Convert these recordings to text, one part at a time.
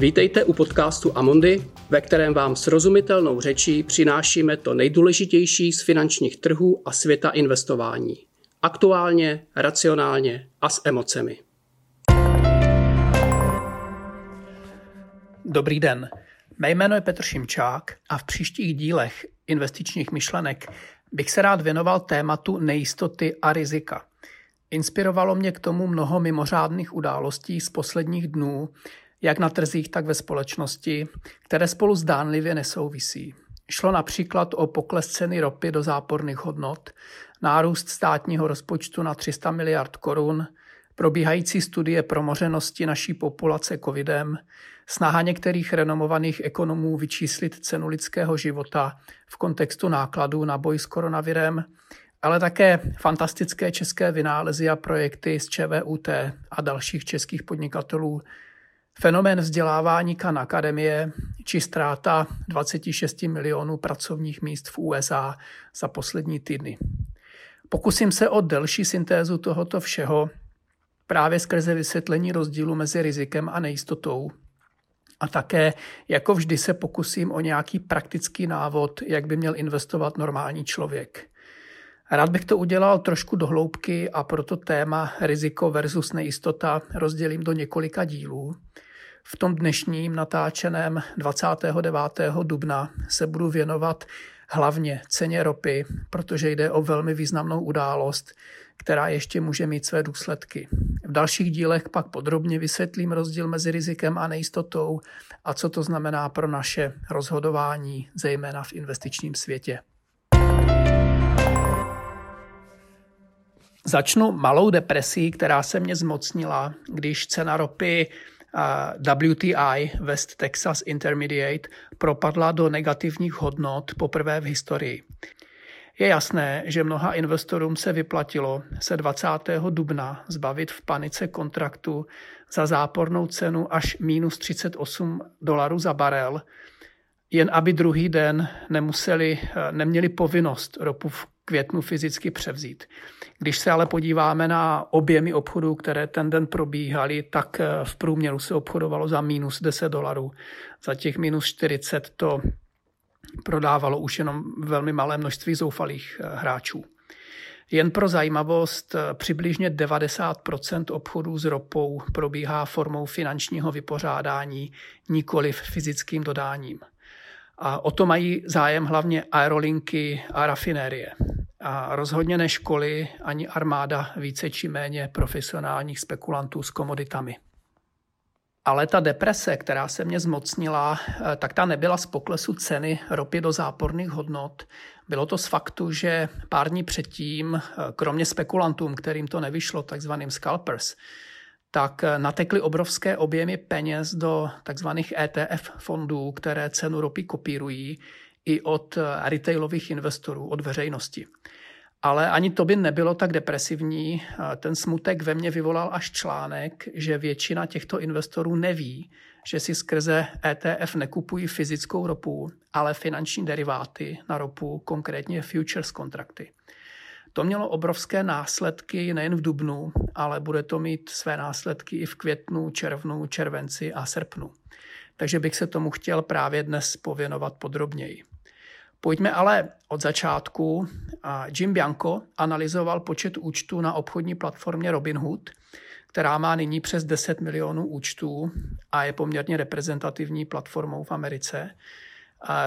Vítejte u podcastu Amondy, ve kterém vám srozumitelnou řečí přinášíme to nejdůležitější z finančních trhů a světa investování. Aktuálně, racionálně a s emocemi. Dobrý den. Mé jméno je Petr Šimčák a v příštích dílech investičních myšlenek bych se rád věnoval tématu nejistoty a rizika. Inspirovalo mě k tomu mnoho mimořádných událostí z posledních dnů, jak na trzích, tak ve společnosti, které spolu zdánlivě nesouvisí. Šlo například o pokles ceny ropy do záporných hodnot, nárůst státního rozpočtu na 300 miliard korun, probíhající studie promořenosti naší populace covidem, snaha některých renomovaných ekonomů vyčíslit cenu lidského života v kontextu nákladů na boj s koronavirem, ale také fantastické české vynálezy a projekty z ČVUT a dalších českých podnikatelů, fenomén vzdělávání Khan Akademie či ztráta 26 milionů pracovních míst v USA za poslední týdny. Pokusím se o delší syntézu tohoto všeho právě skrze vysvětlení rozdílu mezi rizikem a nejistotou. A také, jako vždy, se pokusím o nějaký praktický návod, jak by měl investovat normální člověk. Rád bych to udělal trošku do hloubky a proto téma riziko versus nejistota rozdělím do několika dílů. V tom dnešním natáčeném 29. dubna se budu věnovat hlavně ceně ropy, protože jde o velmi významnou událost, která ještě může mít své důsledky. V dalších dílech pak podrobně vysvětlím rozdíl mezi rizikem a nejistotou a co to znamená pro naše rozhodování, zejména v investičním světě. Začnu malou depresí, která se mě zmocnila, když cena ropy WTI, West Texas Intermediate, propadla do negativních hodnot poprvé v historii. Je jasné, že mnoha investorům se vyplatilo se 20. dubna zbavit v panice kontraktu za zápornou cenu až minus 38 dolarů za barel, jen aby druhý den nemuseli, neměli povinnost ropu v květnu fyzicky převzít. Když se ale podíváme na objemy obchodů, které ten den probíhaly, tak v průměru se obchodovalo za minus 10 dolarů. Za těch minus 40 to prodávalo už jenom velmi malé množství zoufalých eh, hráčů. Jen pro zajímavost, eh, přibližně 90% obchodů s ropou probíhá formou finančního vypořádání, nikoli fyzickým dodáním. A o to mají zájem hlavně aerolinky a rafinérie. A rozhodně ne školy ani armáda více či méně profesionálních spekulantů s komoditami. Ale ta deprese, která se mě zmocnila, eh, tak ta nebyla z poklesu ceny ropy do záporných hodnot. Bylo to z faktu, že pár dní předtím, eh, kromě spekulantům, kterým to nevyšlo, takzvaným scalpers, tak eh, natekly obrovské objemy peněz do takzvaných ETF fondů, které cenu ropy kopírují i od retailových investorů, od veřejnosti. Ale ani to by nebylo tak depresivní. Ten smutek ve mně vyvolal až článek, že většina těchto investorů neví, že si skrze ETF nekupují fyzickou ropu, ale finanční deriváty na ropu, konkrétně futures kontrakty. To mělo obrovské následky nejen v dubnu, ale bude to mít své následky i v květnu, červnu, červenci a srpnu. Takže bych se tomu chtěl právě dnes pověnovat podrobněji. Pojďme ale od začátku. Jim Bianco analyzoval počet účtů na obchodní platformě Robinhood, která má nyní přes 10 milionů účtů a je poměrně reprezentativní platformou v Americe.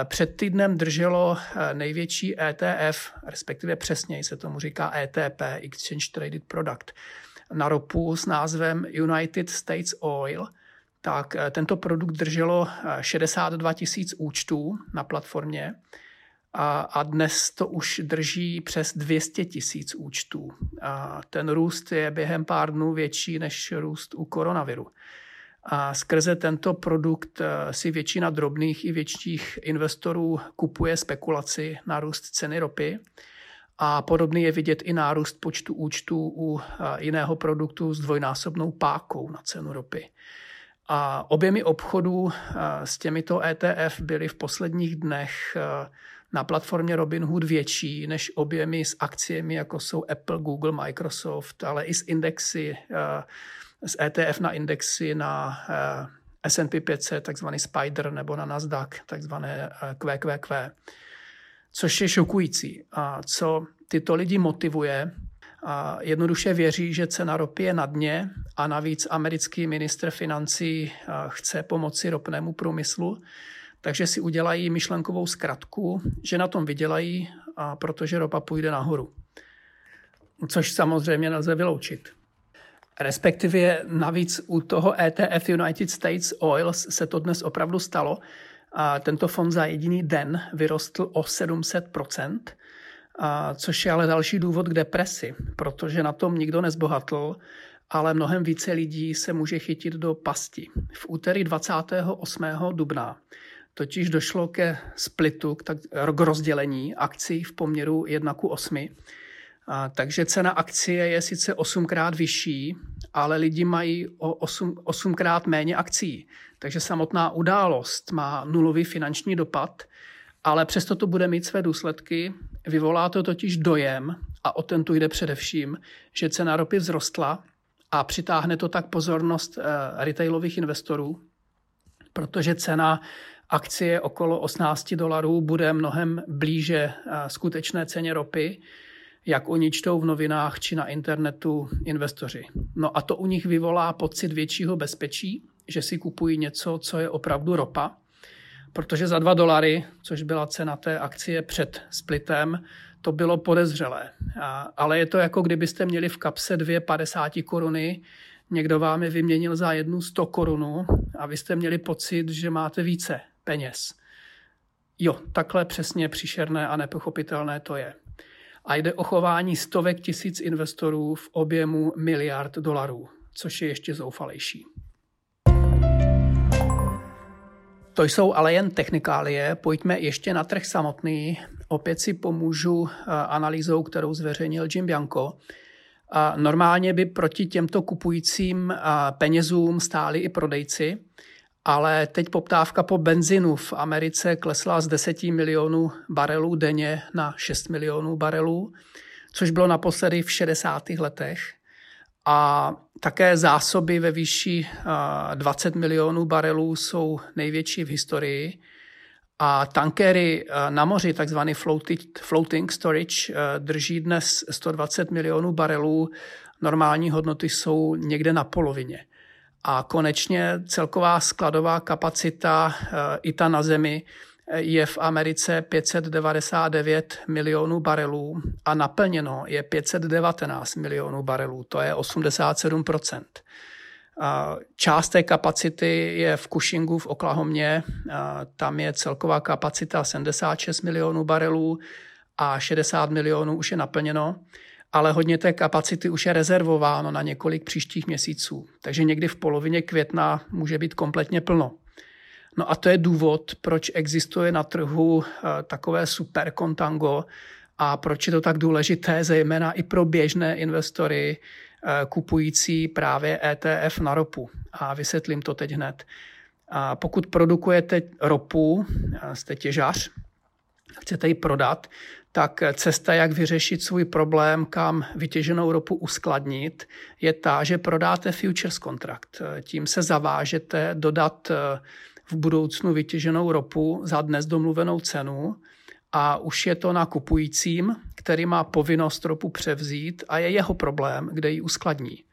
Před týdnem drželo eh, největší ETF, respektive přesněji se tomu říká ETP, Exchange Traded Product, na ropu s názvem United States Oil, tak eh, tento produkt drželo 62 eh, tisíc účtů na platformě a, a dnes to už drží přes 200 tisíc účtů. A ten růst je během pár dnů větší než růst u koronaviru. A skrze tento produkt eh, si většina drobných i větších investorů kupuje spekulaci na růst ceny ropy. A podobný je vidět i nárůst počtu účtů u eh, jiného produktu s dvojnásobnou pákou na cenu ropy. A objemy obchodů eh, s těmito ETF byly v posledních dnech na platformě Robinhood větší než objemy s akciemi, jako jsou Apple, Google, Microsoft, ale i s indexy, z eh, ETF na indexy na S&P 500, takzvaný Spider, nebo na Nasdaq, takzvané QQQ, což je šokující. A co tyto lidi motivuje, a jednoduše věří, že cena ropy je na dně a navíc americký ministr financí chce pomoci ropnému průmyslu, takže si udělají myšlenkovou zkratku, že na tom vydělají, a protože ropa půjde nahoru. Což samozřejmě nelze vyloučit. Respektive navíc u toho ETF United States Oil se to dnes opravdu stalo. A tento fond za jediný den vyrostl o 700 a což je ale další důvod k depresi, protože na tom nikdo nezbohatl, ale mnohem více lidí se může chytit do pasti. V úterý 28. dubna totiž došlo ke splitu, k, tak, k rozdělení akcí v poměru 1 k 8. A, takže cena akcie je sice osmkrát vyšší, ale lidi mají o 8, osmkrát méně akcí. Takže samotná událost má nulový finanční dopad, ale přesto to bude mít své důsledky. Vyvolá to totiž dojem, a o ten tu jde především, že cena ropy vzrostla a přitáhne to tak pozornost eh, retailových investorů, protože cena akcie okolo 18 dolarů bude mnohem blíže eh, skutečné ceně ropy, jak oni čtou v novinách či na internetu investoři. No a to u nich vyvolá pocit většího bezpečí, že si kupují něco, co je opravdu ropa, protože za 2 dolary, což byla cena té akcie před splitem, to bylo podezřelé. A, ale je to jako kdybyste měli v kapse dvě 50 koruny, někdo vám je vyměnil za jednu 100 korunu a vy jste měli pocit, že máte více peněz. Jo, takhle přesně příšerné a nepochopitelné to je. A jde o chování stovek tisíc investorů v objemu miliard dolarů, což je ještě zoufalejší. To jsou ale jen technikálie. Pojďme ještě na trh samotný. Opět si pomůžu eh, analýzou, kterou zveřejnil Jim Bianco. Normálně by proti těmto kupujícím eh, penězům stáli i prodejci, ale teď poptávka po benzinu v Americe klesla z 10 milionů barelů denně na 6 milionů barelů, což bylo naposledy v 60. letech. A také zásoby ve výši 20 milionů barelů jsou největší v historii. A tankery na moři, takzvaný floating storage, drží dnes 120 milionů barelů. Normální hodnoty jsou někde na polovině. A konečně celková skladová kapacita i ta na zemi je v Americe 599 milionů barelů a naplněno je 519 milionů barelů, to je 87% Část té kapacity je v Cushingu v Oklahomě, tam je celková kapacita 76 milionů barelů a 60 milionů už je naplněno, ale hodně té kapacity už je rezervováno na několik příštích měsíců. Takže někdy v polovině května může být kompletně plno. No a to je důvod, proč existuje na trhu eh, takové super kontango a proč je to tak důležité, zejména i pro běžné investory eh, kupující právě ETF na ropu. A vysvětlím to teď hned. A pokud produkujete ropu, eh, jste těžař, chcete ji prodat, tak cesta, jak vyřešit svůj problém, kam vytěženou ropu uskladnit, je ta, že prodáte futures kontrakt. Tím se zavážete dodat v budoucnu vytěženou ropu za dnes domluvenou cenu a už je to na kupujícím, který má povinnost ropu převzít a je jeho problém, kde ji uskladní.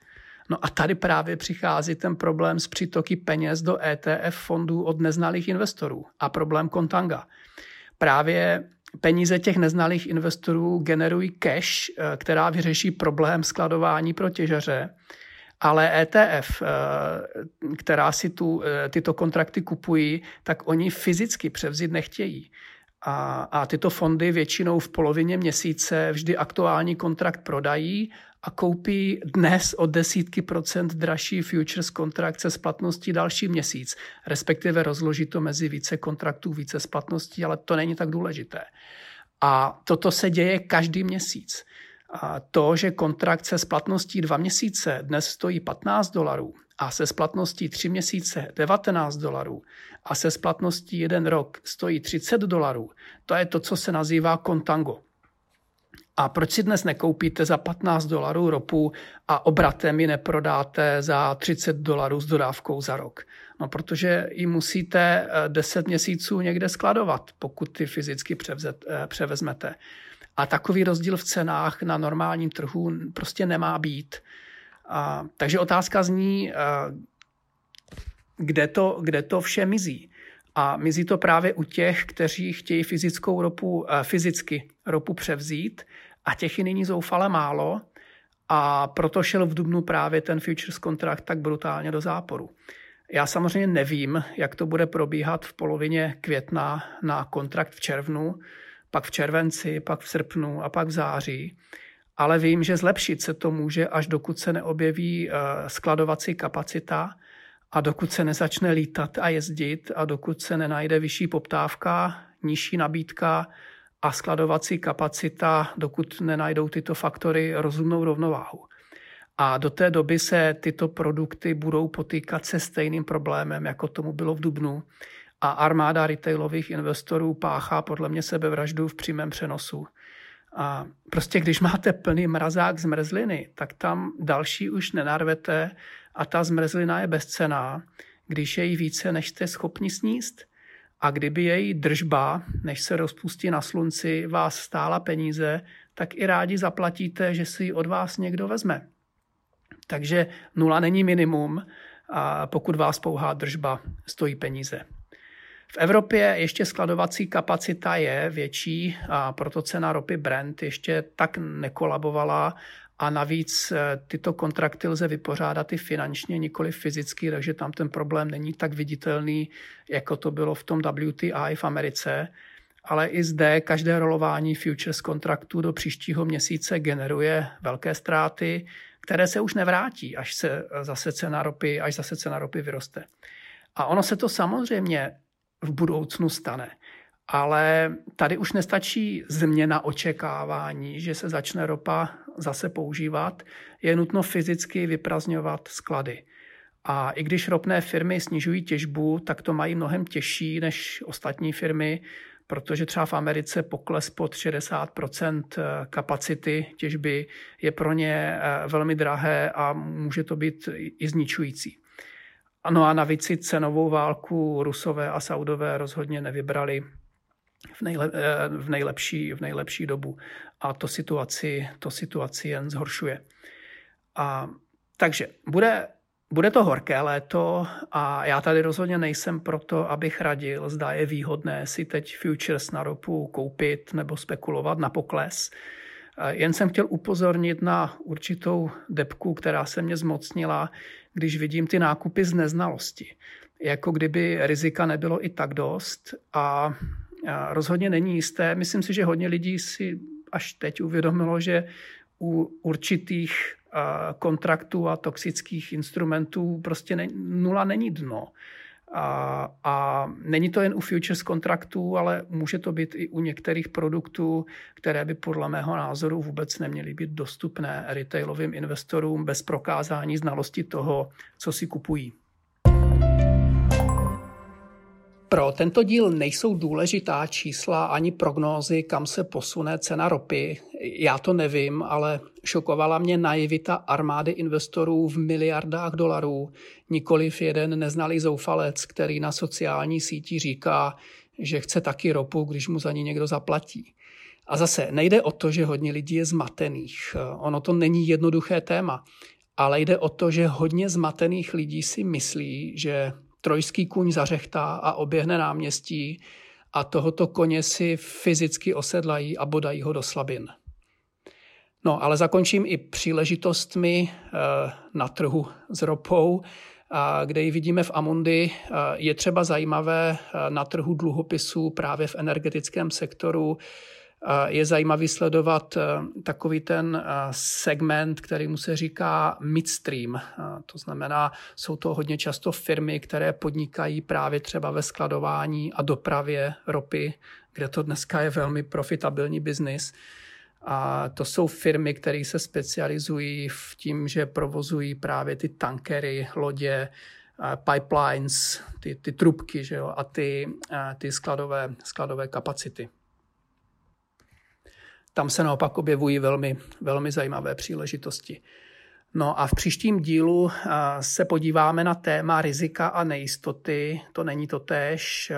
No a tady právě přichází ten problém s přítoky peněz do ETF fondů od neznalých investorů a problém kontanga. Právě peníze těch neznalých investorů generují cash, eh, která vyřeší problém skladování pro těžaře ale ETF, eh, která si tu, eh, tyto kontrakty kupují, tak oni fyzicky převzít nechtějí. A, a tyto fondy většinou v polovině měsíce vždy aktuální kontrakt prodají a koupí dnes o desítky procent dražší futures kontrakt se splatností další měsíc, respektive rozloží to mezi více kontraktů, více splatností, ale to není tak důležité. A toto se děje každý měsíc. A to, že kontrakt se splatností dva měsíce dnes stojí 15 dolarů a se splatností tři měsíce 19 dolarů a se splatností jeden rok stojí 30 dolarů, to je to, co se nazývá kontango. A proč si dnes nekoupíte za 15 dolarů ropu a obratem ji neprodáte za 30 dolarů s dodávkou za rok? No, protože ji musíte 10 měsíců někde skladovat, pokud ty fyzicky převzet, převezmete. A takový rozdíl v cenách na normálním trhu prostě nemá být. A, takže otázka zní, kde to, kde to vše mizí. A mizí to právě u těch, kteří chtějí fyzickou ropu, fyzicky ropu převzít a těch je nyní zoufale málo a proto šel v Dubnu právě ten futures kontrakt tak brutálně do záporu. Já samozřejmě nevím, jak to bude probíhat v polovině května na kontrakt v červnu, pak v červenci, pak v srpnu a pak v září. Ale vím, že zlepšit se to může, až dokud se neobjeví eh, skladovací kapacita a dokud se nezačne lítat a jezdit a dokud se nenajde vyšší poptávka, nižší nabídka a skladovací kapacita, dokud nenajdou tyto faktory rozumnou rovnováhu. A do té doby se tyto produkty budou potýkat se stejným problémem, jako tomu bylo v Dubnu, a armáda retailových investorů páchá podle mě sebevraždu v přímém přenosu. A prostě když máte plný mrazák zmrzliny, tak tam další už nenarvete a ta zmrzlina je bezcená, když je jí více, než jste schopni sníst. A kdyby její držba, než se rozpustí na slunci, vás stála peníze, tak i rádi zaplatíte, že si ji od vás někdo vezme. Takže nula není minimum, a pokud vás pouhá držba stojí peníze. V Evropě ještě skladovací kapacita je větší a proto cena ropy Brent ještě tak nekolabovala a navíc eh, tyto kontrakty lze vypořádat i finančně, nikoli fyzicky, takže tam ten problém není tak viditelný, jako to bylo v tom WTI v Americe. Ale i zde každé rolování futures kontraktů do příštího měsíce generuje velké ztráty, které se už nevrátí, až se zase cena ropy, až zase cena ropy vyroste. A ono se to samozřejmě v budoucnu stane. Ale tady už nestačí změna očekávání, že se začne ropa zase používat. Je nutno fyzicky vyprazňovat sklady. A i když ropné firmy snižují těžbu, tak to mají mnohem těžší než ostatní firmy, protože třeba v Americe pokles pod 60% kapacity těžby je pro ně eh, velmi drahé a může to být i zničující. Ano a navíc si cenovou válku Rusové a Saudové rozhodně nevybrali v, nejle, eh, v, nejlepší, v nejlepší dobu. A to situaci, to situaci jen zhoršuje. A, takže bude, bude to horké léto a já tady rozhodně nejsem proto, abych radil, zda je výhodné si teď futures na ropu koupit nebo spekulovat na pokles. Jen jsem chtěl upozornit na určitou depku, která se mě zmocnila, když vidím ty nákupy z neznalosti. Jako kdyby rizika nebylo i tak dost a rozhodně není jisté. Myslím si, že hodně lidí si až teď uvědomilo, že u určitých kontraktů a toxických instrumentů prostě ne, nula není dno. A, a není to jen u futures kontraktů, ale může to být i u některých produktů, které by podle mého názoru vůbec neměly být dostupné retailovým investorům bez prokázání znalosti toho, co si kupují. Pro tento díl nejsou důležitá čísla ani prognózy, kam se posune cena ropy. Já to nevím, ale šokovala mě naivita armády investorů v miliardách dolarů, nikoliv jeden neznalý zoufalec, který na sociální síti říká, že chce taky ropu, když mu za ní někdo zaplatí. A zase nejde o to, že hodně lidí je zmatených. Ono to není jednoduché téma, ale jde o to, že hodně zmatených lidí si myslí, že trojský kůň zařechtá a oběhne náměstí a tohoto koně si fyzicky osedlají a bodají ho do slabin. No, ale zakončím i příležitostmi eh, na trhu s ropou, kde ji vidíme v Amundi. Eh, je třeba zajímavé eh, na trhu dluhopisů právě v energetickém sektoru je zajímavý sledovat eh, takový ten eh, segment, který mu se říká midstream. Eh, to znamená, jsou to hodně často firmy, které podnikají právě třeba ve skladování a dopravě ropy, kde to dneska je velmi profitabilní biznis. A to jsou firmy, které se specializují v tím, že provozují právě ty tankery, lodě, pipelines, ty, ty trubky že jo, a ty, ty skladové, skladové kapacity. Tam se naopak objevují velmi, velmi zajímavé příležitosti. No a v příštím dílu se podíváme na téma rizika a nejistoty. To není to též.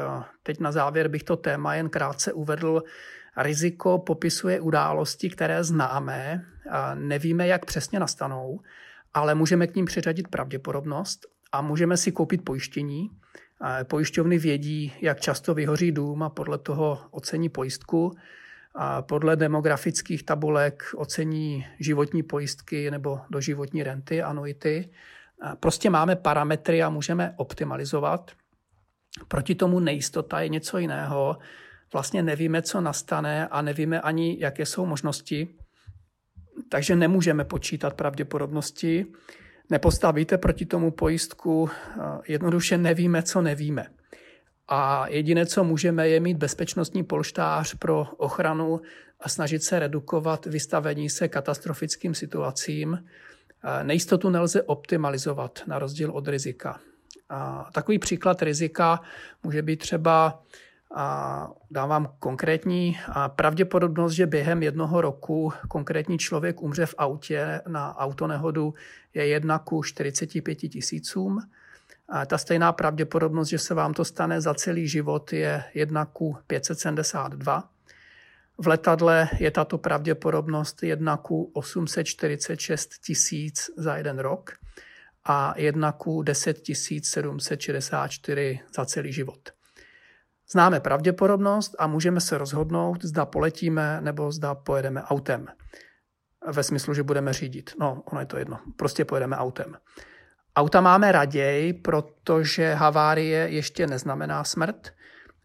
Teď na závěr bych to téma jen krátce uvedl. Riziko popisuje události, které známe, nevíme, jak přesně nastanou, ale můžeme k ním přiřadit pravděpodobnost a můžeme si koupit pojištění. Pojišťovny vědí, jak často vyhoří dům a podle toho ocení pojistku. Podle demografických tabulek ocení životní pojistky nebo doživotní renty, anuity. Prostě máme parametry a můžeme optimalizovat. Proti tomu nejistota je něco jiného. Vlastně nevíme, co nastane a nevíme ani, jaké jsou možnosti. Takže nemůžeme počítat pravděpodobnosti. Nepostavíte proti tomu pojistku, jednoduše nevíme, co nevíme. A jediné, co můžeme, je mít bezpečnostní polštář pro ochranu a snažit se redukovat vystavení se katastrofickým situacím. Nejistotu nelze optimalizovat na rozdíl od rizika. A takový příklad rizika může být třeba, a dávám konkrétní a pravděpodobnost, že během jednoho roku konkrétní člověk umře v autě na autonehodu je 1 ku 45 tisícům. A ta stejná pravděpodobnost, že se vám to stane za celý život, je 1 ku 572. V letadle je tato pravděpodobnost 1 ku 846 tisíc za jeden rok a 1 ku 10 764 za celý život. Známe pravděpodobnost a můžeme se rozhodnout, zda poletíme nebo zda pojedeme autem. Ve smyslu, že budeme řídit. No, ono je to jedno. Prostě pojedeme autem. Auta máme raději, protože havárie ještě neznamená smrt.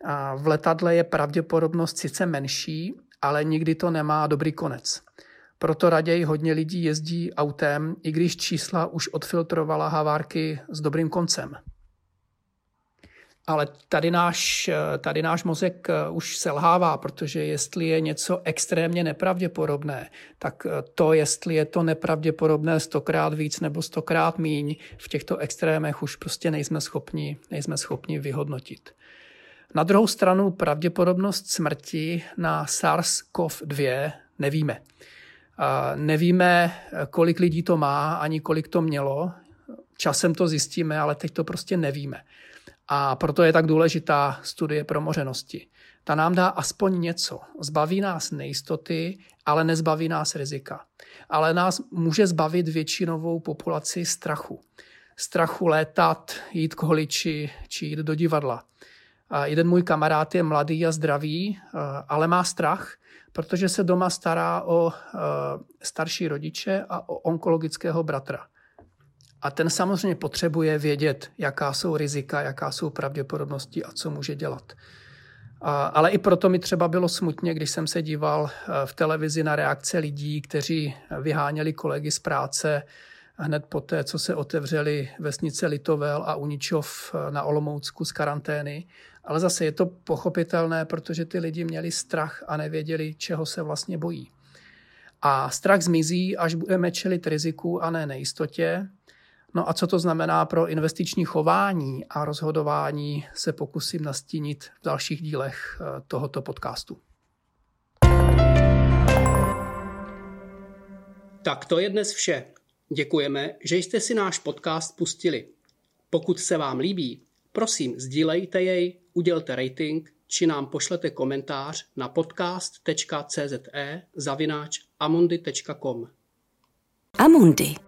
A v letadle je pravděpodobnost sice menší, ale nikdy to nemá dobrý konec. Proto raději hodně lidí jezdí autem, i když čísla už odfiltrovala havárky s dobrým koncem. Ale tady náš, tady náš mozek eh, už selhává, protože jestli je něco extrémně nepravděpodobné, tak eh, to, jestli je to nepravděpodobné stokrát víc nebo stokrát míň, v těchto extrémech už prostě nejsme schopni, nejsme schopni vyhodnotit. Na druhou stranu pravděpodobnost smrti na SARS-CoV-2 nevíme. Nevíme, kolik lidí to má, ani kolik to mělo. Časem to zjistíme, ale teď to prostě nevíme. A proto je tak důležitá studie promořenosti. Ta nám dá aspoň něco. Zbaví nás nejistoty, ale nezbaví nás rizika. Ale nás může zbavit většinovou populaci strachu. Strachu létat, jít k holiči či jít do divadla. A jeden můj kamarád je mladý a zdravý, ale má strach, protože se doma stará o starší rodiče a o onkologického bratra. A ten samozřejmě potřebuje vědět, jaká jsou rizika, jaká jsou pravděpodobnosti a co může dělat. A, ale i proto mi třeba bylo smutně, když jsem se díval eh, v televizi na reakce lidí, kteří vyháněli kolegy z práce hned poté, co se otevřely vesnice Litovel a Uničov eh, na Olomoucku z karantény. Ale zase je to pochopitelné, protože ty lidi měli strach a nevěděli, čeho se vlastně bojí. A strach zmizí, až budeme čelit riziku a ne nejistotě. No a co to znamená pro investiční chování a rozhodování, se pokusím nastínit v dalších dílech eh, tohoto podcastu. Tak to je dnes vše. Děkujeme, že jste si náš podcast pustili. Pokud se vám líbí, prosím sdílejte jej, udělte rating či nám pošlete komentář na podcast.cze zavináč amundi.com. Amundi